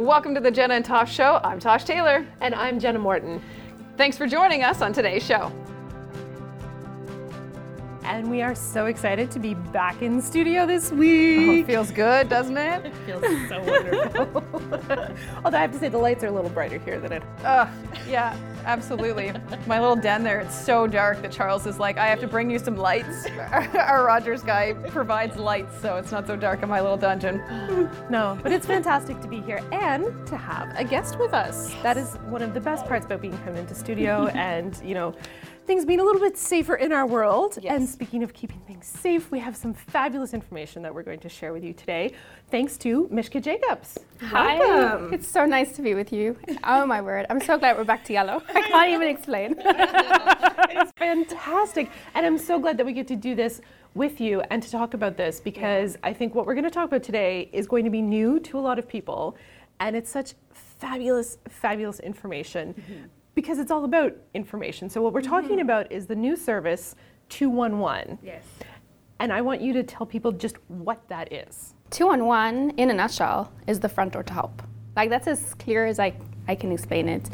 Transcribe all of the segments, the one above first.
Welcome to the Jenna and Tosh Show. I'm Tosh Taylor. And I'm Jenna Morton. Thanks for joining us on today's show. And we are so excited to be back in studio this Oh, week. it feels good, doesn't it? it feels so wonderful. Although I have to say, the lights are a little brighter here than it. Uh, yeah, absolutely. My little den there, it's so dark that Charles is like, I have to bring you some lights. Our Rogers guy provides lights, so it's not so dark in my little dungeon. No, but it's fantastic to be here and to have a guest with us. That is one of the best parts about being coming into studio and, you know, things being a little bit safer in our world. And speaking of keeping things safe, we have some fabulous information that we're going to share with you today, thanks to Mischka Jacobs. Hi. Welcome. It's so nice to be with you. Oh my word. I'm so glad we're back to yellow. I can't even explain. It's fantastic. And I'm so glad that we get to do this with you and to talk about this because I think what we're going to talk about today is going to be new to a lot of people. And it's such fabulous, fabulous information mm-hmm. Because it's all about information. So, what we're talking mm-hmm. about is the new service 211. Yes. And I want you to tell people just what that is. 211, in a nutshell, is the front door to help. Like, that's as clear as I, I can explain it.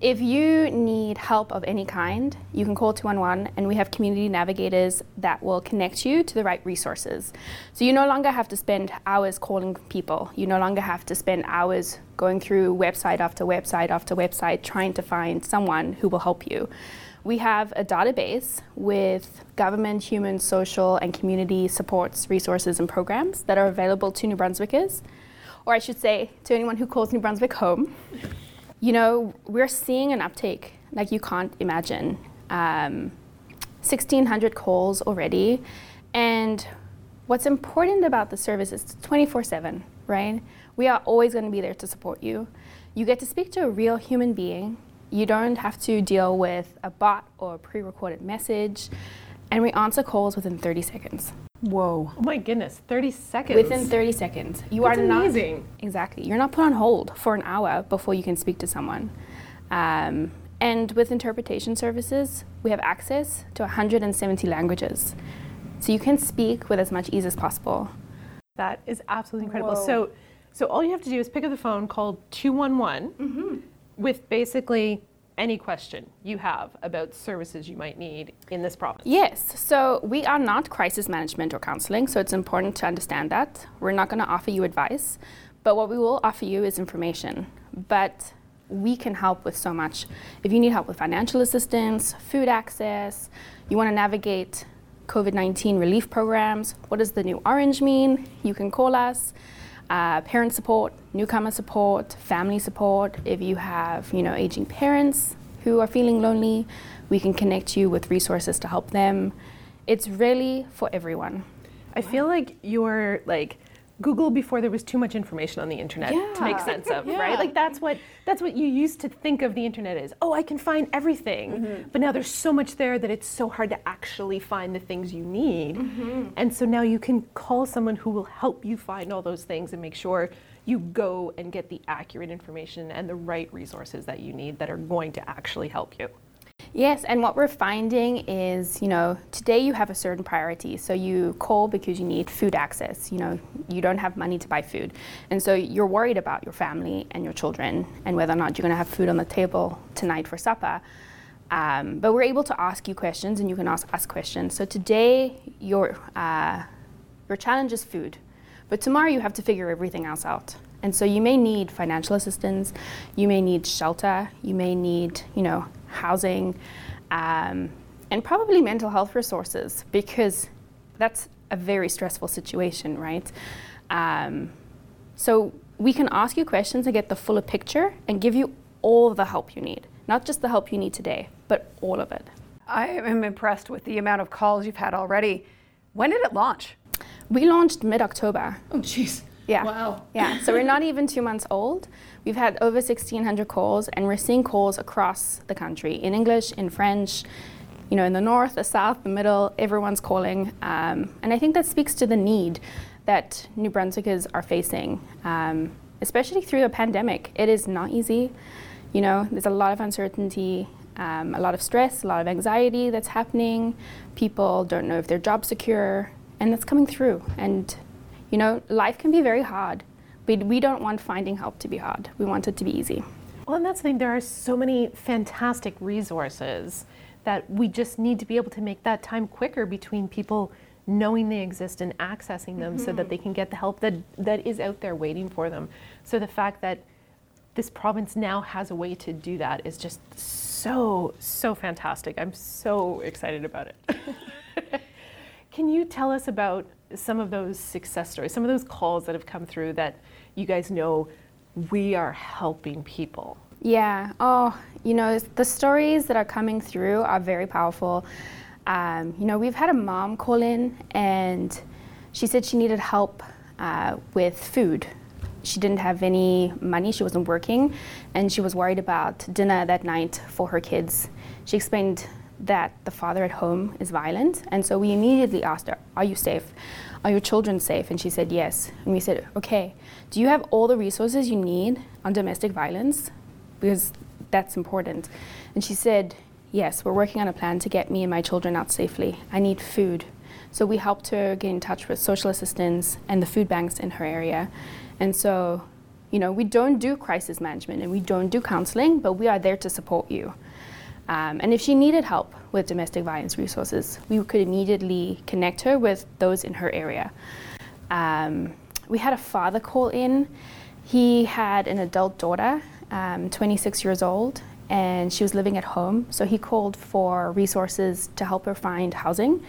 If you need help of any kind, you can call 211, and we have community navigators that will connect you to the right resources. So you no longer have to spend hours calling people. You no longer have to spend hours going through website after website after website trying to find someone who will help you. We have a database with government, human, social, and community supports, resources, and programs that are available to New Brunswickers, or I should say, to anyone who calls New Brunswick home. You know, we're seeing an uptake like you can't imagine. Um, 1,600 calls already, and what's important about the service is 24 7, right? We are always going to be there to support you. You get to speak to a real human being. You don't have to deal with a bot or a pre recorded message, and we answer calls within 30 seconds. Whoa. Oh my goodness, 30 seconds. Within 30 seconds. You That's are not amazing. Exactly. You're not put on hold for an hour before you can speak to someone. Um, and with interpretation services, we have access to 170 languages. So you can speak with as much ease as possible. That is absolutely incredible. Whoa. So, so all you have to do is pick up the phone, call 211 Mm-hmm. with basically any question you have about services you might need in this province. Yes, so we are not crisis management or counseling, so it's important to understand that. We're not going to offer you advice, but what we will offer you is information. But we can help with so much. If you need help with financial assistance, food access, you want to navigate COVID 19 relief programs, what does the new orange mean? You can call us. Uh, parent support, newcomer support, family support. If you have, you know, aging parents who are feeling lonely, we can connect you with resources to help them. It's really for everyone. I feel like you're like Google before there was too much information on the internet to make sense of, Yeah. right? Like that's what that's what you used to think of the internet as. Oh, I can find everything. Mm-hmm. But now there's so much there that it's so hard to actually find the things you need. Mm-hmm. And so now you can call someone who will help you find all those things and make sure you go and get the accurate information and the right resources that you need that are going to actually help you. Yes, and what we're finding is, you know, today you have a certain priority. So you call because you need food access. You know, you don't have money to buy food. And so you're worried about your family and your children and whether or not you're going to have food on the table tonight for supper. Um, but we're able to ask you questions and you can ask us questions. So today your, uh, your challenge is food. But tomorrow you have to figure everything else out. And so you may need financial assistance, you may need shelter, you may need, you know, housing, um, and probably mental health resources because that's a very stressful situation, right? Um, so we can ask you questions and get the fuller picture and give you all the help you need, not just the help you need today, but all of it. I am impressed with the amount of calls you've had already. When did it launch? We launched mid October. Oh, jeez. Yeah. Wow. Yeah. So we're not even two months old. We've had over 1,600 calls, and we're seeing calls across the country in English, in French, you know, in the north, the south, the middle. Everyone's calling, um, and I think that speaks to the need that New Brunswickers are facing, um, especially through the pandemic. It is not easy. You know, there's a lot of uncertainty. Um, a lot of stress, a lot of anxiety that's happening. People don't know if their job's secure, and that's coming through. And you know, life can be very hard, But we don't want finding help to be hard. We want it to be easy. Well, and that's the thing, there are so many fantastic resources that we just need to be able to make that time quicker between people knowing they exist and accessing them mm-hmm. so that they can get the help that, that is out there waiting for them. So the fact that this province now has a way to do that is just so, so fantastic. I'm so excited about it. Can you tell us about some of those success stories, some of those calls that have come through that you guys know we are helping people? Yeah. Oh, you know, the stories that are coming through are very powerful. Um, you know, we've had a mom call in and she said she needed help uh, with food she didn't have any money, she wasn't working, and she was worried about dinner that night for her kids. She explained that the father at home is violent, and so we immediately asked her, Are you safe? Are your children safe? And she said, Yes. And we said, Okay, do you have all the resources you need on domestic violence? Because that's important. And she said, Yes, we're working on a plan to get me and my children out safely. I need food. So we helped her get in touch with social assistance and the food banks in her area. And so, you know, we don't do crisis management and we don't do counseling, but we are there to support you. Um, and if she needed help with domestic violence resources, we could immediately connect her with those in her area. Um, we had a father call in. He had an adult daughter, um, 26 years old, and she was living at home. So he called for resources to help her find housing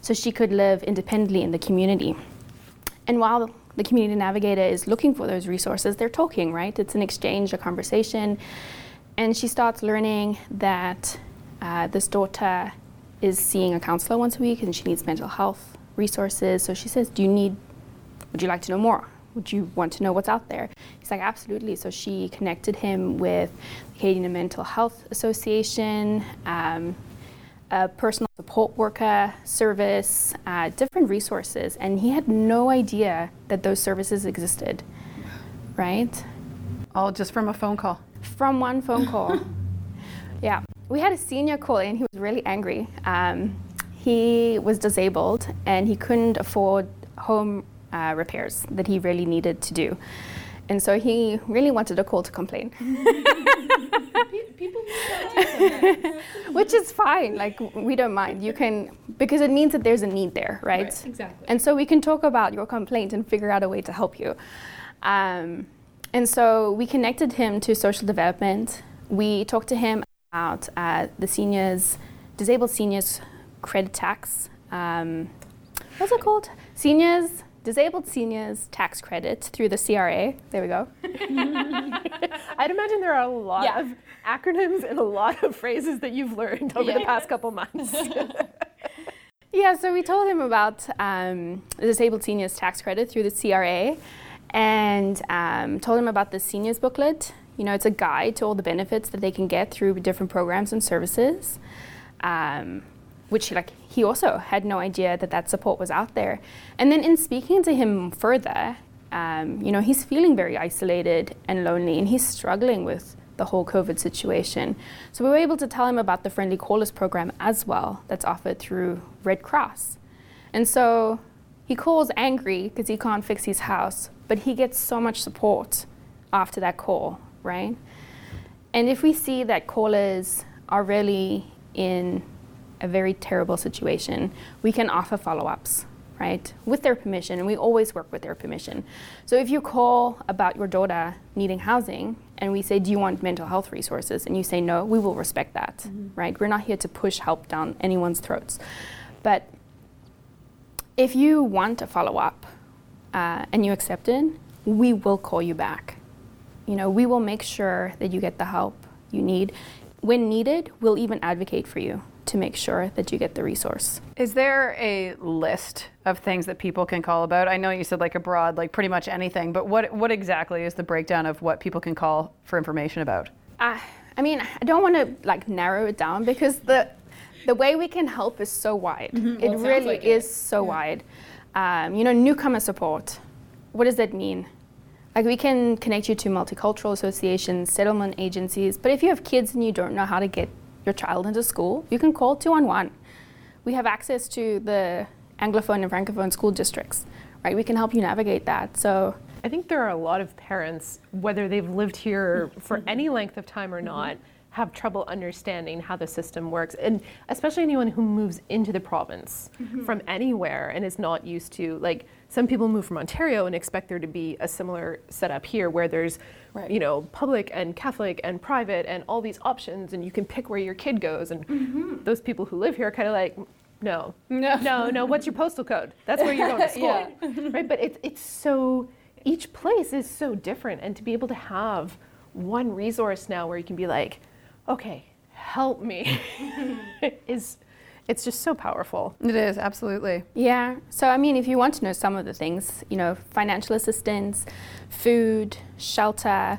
so she could live independently in the community. And while the community navigator is looking for those resources, they're talking, right? It's an exchange, a conversation. And she starts learning that uh, this daughter is seeing a counselor once a week and she needs mental health resources. So she says, Do you need, would you like to know more? Would you want to know what's out there? He's like, Absolutely. So she connected him with the Canadian Mental Health Association. Um, a personal support worker service, uh, different resources, and he had no idea that those services existed, right? All just from a phone call. From one phone call. yeah. We had a senior call in, he was really angry. Um, he was disabled and he couldn't afford home uh, repairs that he really needed to do. And so he really wanted a call to complain. Which is fine. Like we don't mind. You can because it means that there's a need there, right? right exactly. And so we can talk about your complaint and figure out a way to help you. Um, and so we connected him to social development. We talked to him about uh, the seniors, disabled seniors credit tax. Um, what's it called? Seniors disabled seniors tax credit through the CRA. There we go. I'd imagine there are a lot yeah. of acronyms and a lot of phrases that you've learned over the past couple months. yeah, so we told him about um, the disabled seniors tax credit through the CRA and um, told him about the seniors booklet. You know, it's a guide to all the benefits that they can get through different programs and services. Um, which like he also had no idea that that support was out there. And then in speaking to him further, um, you know, he's feeling very isolated and lonely, and he's struggling with the whole COVID situation. So we were able to tell him about the Friendly Callers program as well, that's offered through Red Cross. And so he calls angry because he can't fix his house, but he gets so much support after that call, right? And if we see that callers are really in a very terrible situation, we can offer follow ups, right, with their permission, and we always work with their permission. So if you call about your daughter needing housing, and we say, Do you want mental health resources? and you say no, we will respect that, mm-hmm. right? We're not here to push help down anyone's throats. But if you want a follow up uh, and you accept it, we will call you back. You know, we will make sure that you get the help you need. When needed, we'll even advocate for you to make sure that you get the resource. Is there a list of things that people can call about? I know you said like a broad, like pretty much anything, but what what exactly is the breakdown of what people can call for information about? Uh, I mean, I don't want to like narrow it down because the the way we can help is so wide. Mm-hmm. Well, it, it really like is it. so yeah. wide. Um, you know, newcomer support. What does that mean? Like we can connect you to multicultural associations, settlement agencies, but if you have kids and you don't know how to get your child into school, you can call 211. We have access to the Anglophone and Francophone school districts, right? We can help you navigate that. So I think there are a lot of parents, whether they've lived here for any length of time or not, have trouble understanding how the system works. And especially anyone who moves into the province mm-hmm. from anywhere and is not used to, like, some people move from Ontario and expect there to be a similar setup here where there's, Right. you know, public and Catholic and private and all these options and you can pick where your kid goes. And mm-hmm. those people who live here are kind of like, no, No. no, no, what's your postal code? That's where you're going to school. Right? But it's it's so each place is so different and to be able to have one resource now where you can be like, okay, help me is it's just so powerful. It is, absolutely. Yeah. So, I mean, if you want to know some of the things, you know, financial assistance, food, shelter,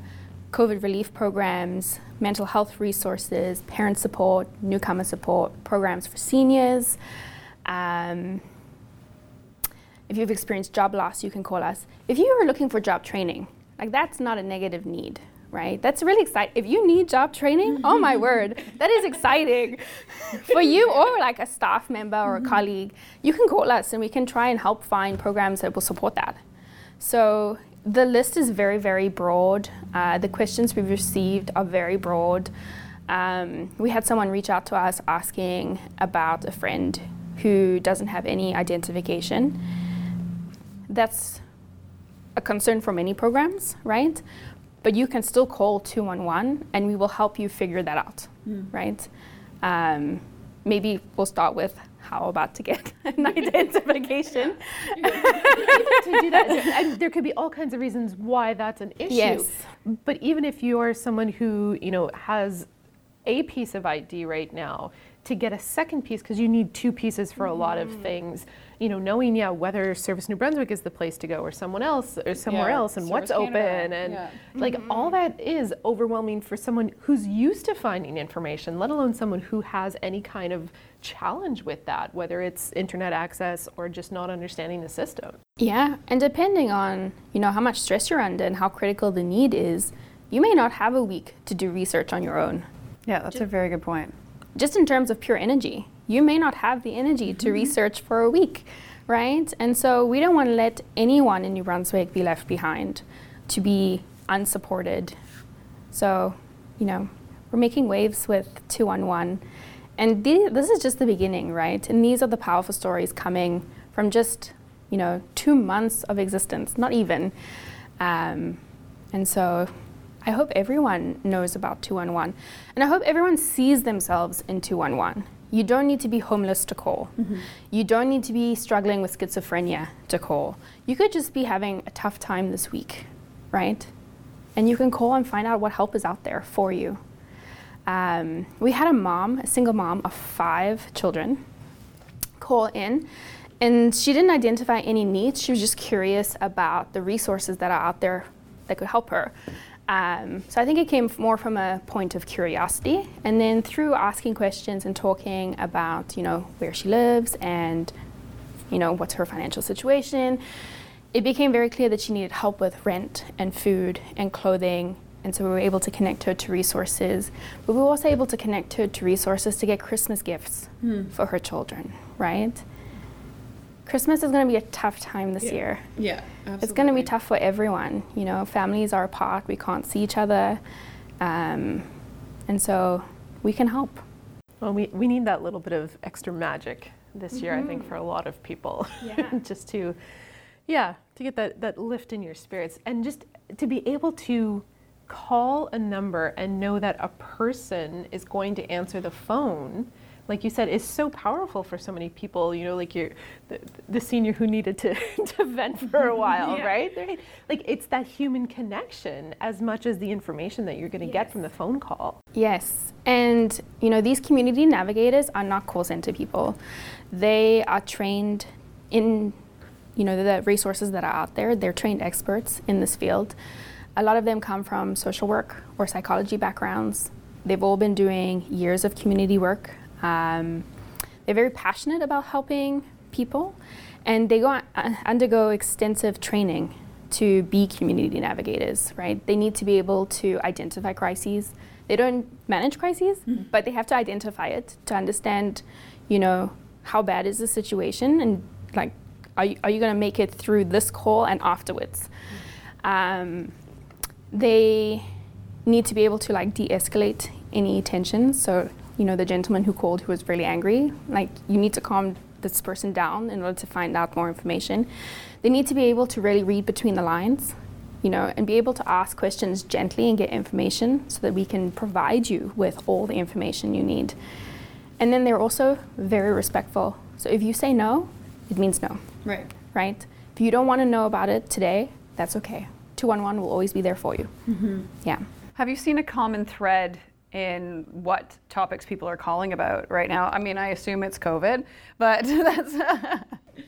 COVID relief programs, mental health resources, parent support, newcomer support, programs for seniors. Um, if you've experienced job loss, you can call us. If you are looking for job training, like that's not a negative need, right? That's really exciting. If you need job training, oh my word, that is exciting for you or like a staff member or a colleague. You can call us and we can try and help find programs that will support that. So the list is very, very broad. Uh, the questions we've received are very broad. Um, we had someone reach out to us asking about a friend who doesn't have any identification. That's a concern for many programs, right? But you can still call 211 and we will help you figure that out, right? Um, maybe we'll start with how about to get an identification. to do that, and there could be all kinds of reasons why that's an issue. Yes. But even if you are someone who you know has a piece of ID right now, to get a second piece because you need two pieces for a lot of mm. things. You know, knowing yeah whether Service New Brunswick is the place to go or someone else or somewhere Yeah, else and what's Canada, open and yeah. like mm-hmm. all that is overwhelming for someone who's used to finding information, let alone someone who has any kind of challenge with that, whether it's internet access or just not understanding the system. Yeah, and depending on you know how much stress you're under and how critical the need is, you may not have a week to do research on your own. Yeah, that's a very good point. Just in terms of pure energy, you may not have the energy to research for a week, right? And so we don't want to let anyone in New Brunswick be left behind, to be unsupported. So, you know, we're making waves with 211. And the, this is just the beginning, right? And these are the powerful stories coming from just, you know, two months of existence, not even. Um, and so I hope everyone knows about 211. And I hope everyone sees themselves in 211. You don't need to be homeless to call. You don't need to be struggling with schizophrenia to call. You could just be having a tough time this week, right? And you can call and find out what help is out there for you. Um, we had a mom, a single mom of five children, call in, and she didn't identify any needs. She was just curious about the resources that are out there that could help her. Um, so I think it came more from a point of curiosity, and then through asking questions and talking about, you know, where she lives and, you know, what's her financial situation, it became very clear that she needed help with rent and food and clothing. And so we were able to connect her to resources, but we were also able to connect her to resources to get Christmas gifts for her children, right? Christmas is going to be a tough time this year. Yeah, It's going to be tough for everyone. You know, families are apart, we can't see each other. Um, and so we can help. Well, we, we need that little bit of extra magic this year, I think, for a lot of people. Yeah. just to, yeah, to get that, that lift in your spirits and just to be able to call a number and know that a person is going to answer the phone. Like you said, is so powerful for so many people. You know, like you're the, the senior who needed to, to vent for a while, right? right? Like it's that human connection as much as the information that you're going to get from the phone call. Yes. And, you know, these community navigators are not call center people. They are trained in, you know, the resources that are out there. They're trained experts in this field. A lot of them come from social work or psychology backgrounds. They've all been doing years of community work. Um, they're very passionate about helping people, and they go uh, undergo extensive training to be community navigators. Right? They need to be able to identify crises. They don't manage crises, but they have to identify it to understand, you know, how bad is the situation and like, are you, are you going to make it through this call and afterwards? Um, they need to be able to like de-escalate any tensions. So, you know, the gentleman who called who was really angry, like you need to calm this person down in order to find out more information. They need to be able to really read between the lines, you know, and be able to ask questions gently and get information so that we can provide you with all the information you need. And then they're also very respectful. So if you say no, it means no, Right. right? If you don't want to know about it today, that's okay. 211 will always be there for you. Mm-hmm. Yeah. Have you seen a common thread in what topics people are calling about right now? I mean, I assume it's COVID, but that's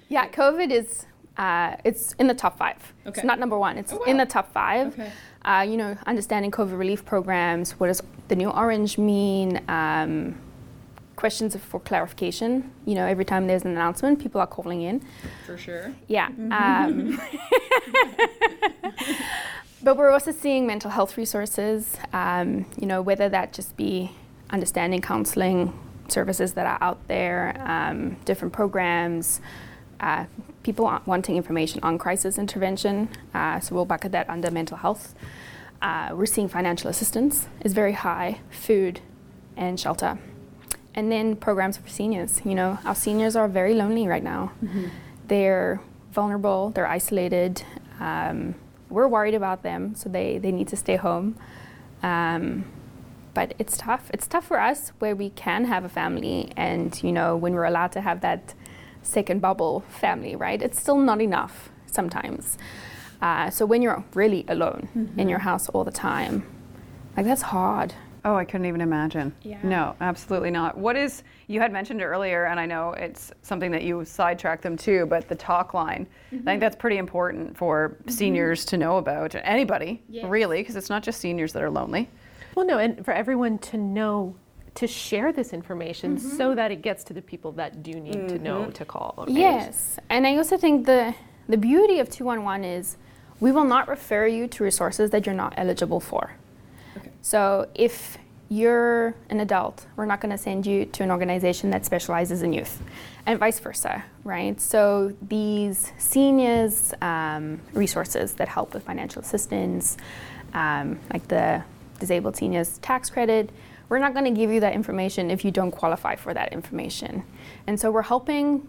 Yeah, COVID is uh, it's in the top five. Okay. It's not number one. It's Oh, in the top five. Okay. Uh, you know, understanding COVID relief programs. What does the new orange mean? Um, questions for clarification. You know, every time there's an announcement, people are calling in. for sure. Yeah. Um, but we're also seeing mental health resources, um, you know, whether that just be understanding counseling services that are out there, um, different programs, uh, people wanting information on crisis intervention. Uh, so we'll bucket that under mental health. Uh, we're seeing financial assistance is very high, food and shelter. And then programs for seniors. You know, our seniors are very lonely right now. They're vulnerable, they're isolated. Um, we're worried about them, so they, they need to stay home. Um, but it's tough. It's tough for us where we can have a family, and you know, when we're allowed to have that second bubble family, right? It's still not enough sometimes. Uh, so when you're really alone in your house all the time, like that's hard. Oh, I couldn't even imagine. Yeah. No, absolutely not. What is, you had mentioned it earlier, and I know it's something that you sidetracked them to, but the talk line. I think mm-hmm. that's pretty important for mm-hmm. seniors to know about. Anybody, Yes. really, because it's not just seniors that are lonely. Well, no, and for everyone to know, to share this information mm-hmm. so that it gets to the people that do need to know to call. right? Yes, and I also think the the beauty of 211 is we will not refer you to resources that you're not eligible for. So if you're an adult, we're not going to send you to an organization that specializes in youth, and vice versa, right? So these seniors um, resources that help with financial assistance, um, like the disabled seniors tax credit, we're not going to give you that information if you don't qualify for that information. And so we're helping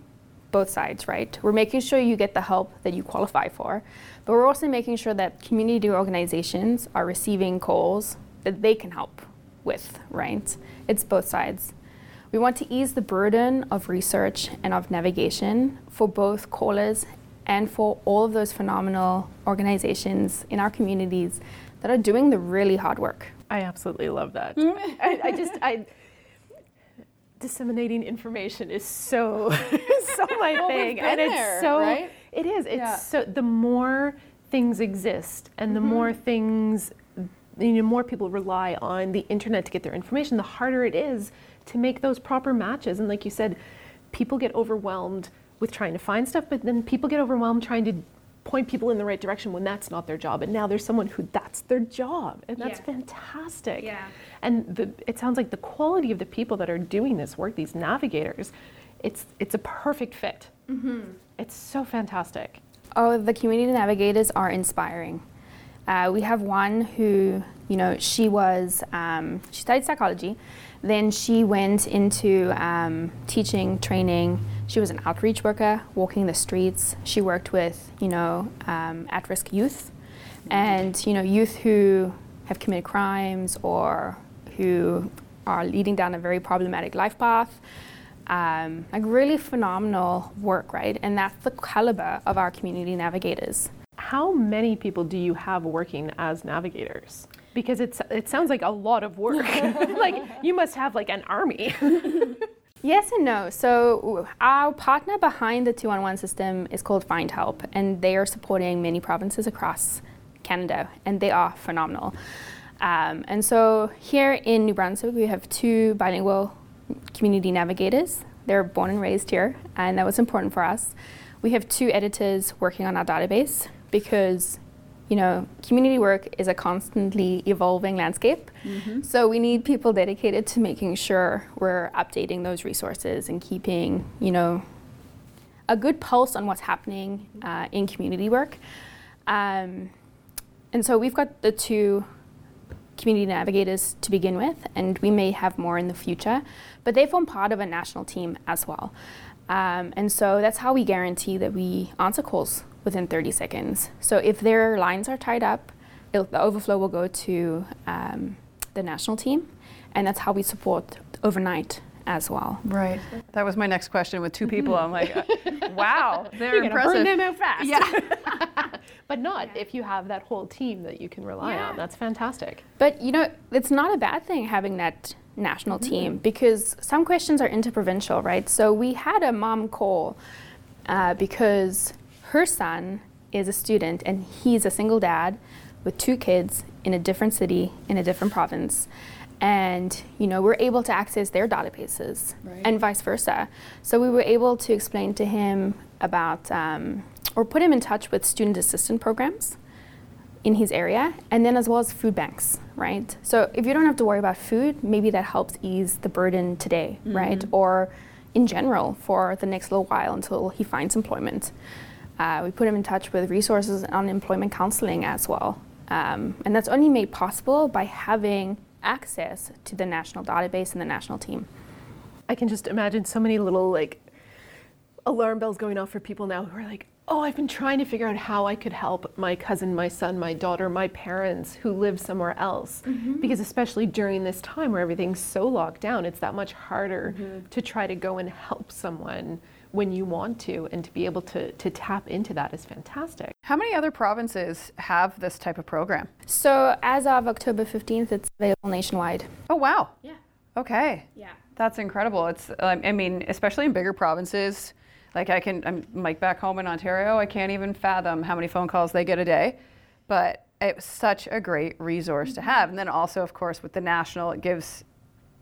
both sides, right? We're making sure you get the help that you qualify for, but we're also making sure that community organizations are receiving calls that they can help with, right? It's both sides. We want to ease the burden of research and of navigation for both callers and for all of those phenomenal organizations in our communities that are doing the really hard work. I absolutely love that. Mm-hmm. I, I just, I, disseminating information is so, so my Well, we've thing, been and it's there, so, right? it is. It's Yeah. so the more things exist, and the mm-hmm. more things, you know, more people rely on the internet to get their information, the harder it is to make those proper matches. And like you said, people get overwhelmed with trying to find stuff, but then people get overwhelmed trying to point people in the right direction when that's not their job. And now there's someone who that's their job, and that's Yeah. fantastic. Yeah. And the, it sounds like the quality of the people that are doing this work, these navigators, it's it's a perfect fit. Mm-hmm. It's so fantastic. Oh, the community navigators are inspiring. Uh, we have one who, you know, she was, um, she studied psychology, then she went into um, teaching, training. She was an outreach worker, walking the streets. She worked with, you know, um, at-risk youth, and you know, youth who have committed crimes or who are leading down a very problematic life path um, like really phenomenal work, right? And that's the caliber of our community navigators. How many people do you have working as navigators? Because it's it sounds like a lot of work. like you must have like an army. Yes and no. So our partner behind the 211 system is called Find Help, and they are supporting many provinces across Canada, and they are phenomenal. Um, and so here in New Brunswick, we have two bilingual community navigators. They're born and raised here, and that was important for us. We have two editors working on our database because, you know, community work is a constantly evolving landscape. So we need people dedicated to making sure we're updating those resources and keeping, you know, a good pulse on what's happening uh, in community work. Um, and so we've got the two community navigators to begin with, and we may have more in the future, but they form part of a national team as well. Um, and so that's how we guarantee that we answer calls within 30 seconds. So if their lines are tied up, the overflow will go to um, the national team, and that's how we support overnight as well. Right. That was my next question. With two people, I'm like, uh, wow, they're You're gonna impressive. burn them out fast. Yeah. but not if you have that whole team that you can rely Yeah. on. That's fantastic. But you know, it's not a bad thing having that national team because some questions are interprovincial, right? So we had a mom call uh, because her son is a student and he's a single dad with two kids in a different city in a different province. And you know we're able to access their databases and vice versa. So we were able to explain to him about um, or put him in touch with student assistant programs in his area, and then as well as food banks, right? So if you don't have to worry about food, maybe that helps ease the burden today, right? Or in general for the next little while until he finds employment. Uh, we put him in touch with resources on employment counseling as well. Um, and that's only made possible by having access to the national database and the national team. I can just imagine so many little like alarm bells going off for people now who are like, oh, I've been trying to figure out how I could help my cousin, my son, my daughter, my parents who live somewhere else. Because especially during this time where everything's so locked down, it's that much harder to try to go and help someone when you want to and to be able to, to tap into that is fantastic. How many other provinces have this type of program? So as of October 15th, it's available nationwide. Oh, wow. Yeah. Okay. Yeah. That's incredible. It's, um, I mean, especially in bigger provinces. Like I can, I'm like back home in Ontario, I can't even fathom how many phone calls they get a day. But it was such a great resource to have. And then also, of course, with the national, it gives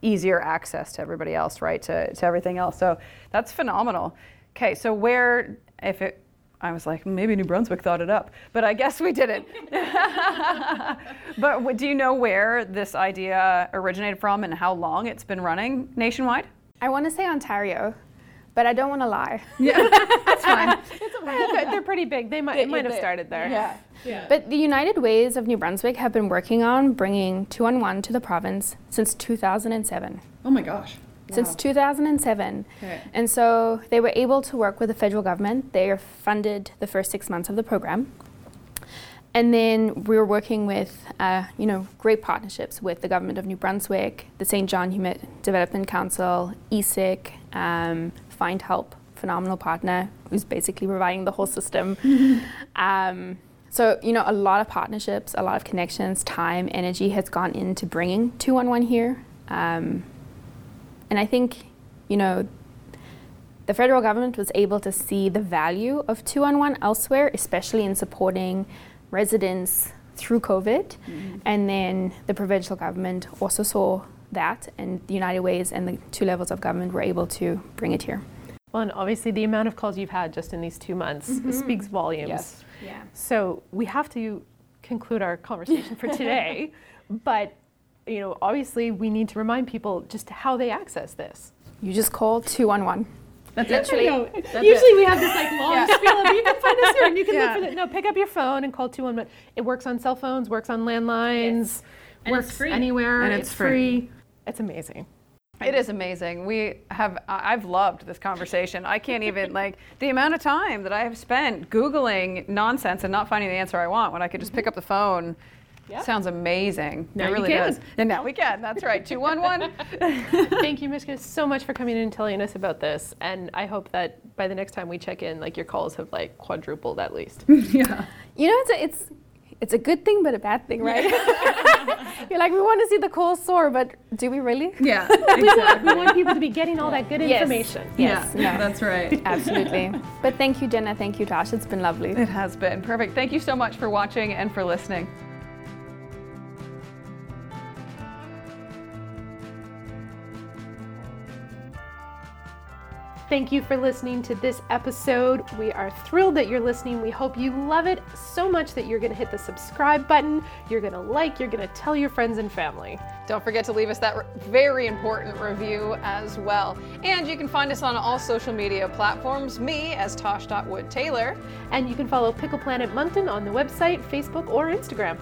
easier access to everybody else, right? To, to everything else. So that's phenomenal. Okay, so where, if it, I was like, maybe New Brunswick thought it up, but I guess we didn't. but do you know where this idea originated from and how long it's been running nationwide? I want to say Ontario, but I don't want to lie. Yeah, That's fine. they're, they're pretty big. They might, it might have they- started there. Yeah. yeah. But the United Ways of New Brunswick have been working on bringing 211 to the province since 2007. Oh my gosh. Since 2007. Okay. And so they were able to work with the federal government. They are funded the first six months of the program. And then we were working with, uh, you know, great partnerships with the government of New Brunswick, the Saint John Human Development Council, ESIC, um, Find Help, phenomenal partner who's basically providing the whole system. um, so, you know, a lot of partnerships, a lot of connections, time, energy has gone into bringing 211 here. Um, and I think, you know, the federal government was able to see the value of 211 elsewhere, especially in supporting residents through COVID. And then the provincial government also saw that, and the United Ways and the two levels of government were able to bring it here. Well, and obviously the amount of calls you've had just in these two months mm-hmm. speaks volumes. Yeah. So we have to conclude our conversation for today, but you know, obviously we need to remind people just how they access this. You just call 211. That's Literally. Usually we have this like long spiel of you can find us here and you can Yeah. look for the no, pick up your phone and call 211. It works on cell phones, works on landlines, And works it's free. anywhere. And it's free. It's amazing. It is amazing. We have, I- I've loved this conversation. I can't even, like, the amount of time that I have spent Googling nonsense and not finding the answer I want when I could just pick up the phone. Yeah. Sounds amazing. Now it you really can. does. And now we can. That's right. 211. Thank you, Mischka, so much for coming in and telling us about this. And I hope that by the next time we check in, like your calls have like quadrupled at least. yeah. You know, it's a, it's it's a good thing, but a bad thing, right? You're like, we want to see the coal soar, but do we really? Yeah. exactly. we want people to be getting all that good Yes. information. Yes. no. That's right. Absolutely. But thank you, Jenna. Thank you, Tosh. It's been lovely. It has been. Perfect. Thank you so much for watching and for listening. Thank you for listening to this episode. We are thrilled that you're listening. We hope you love it so much that you're going to hit the subscribe button, you're going to like, you're going to tell your friends and family. Don't forget to leave us that re- very important review as well. And you can find us on all social media platforms, me as Tosh.Wood Taylor. And you can follow Pickle Planet Moncton on the website, Facebook, or Instagram.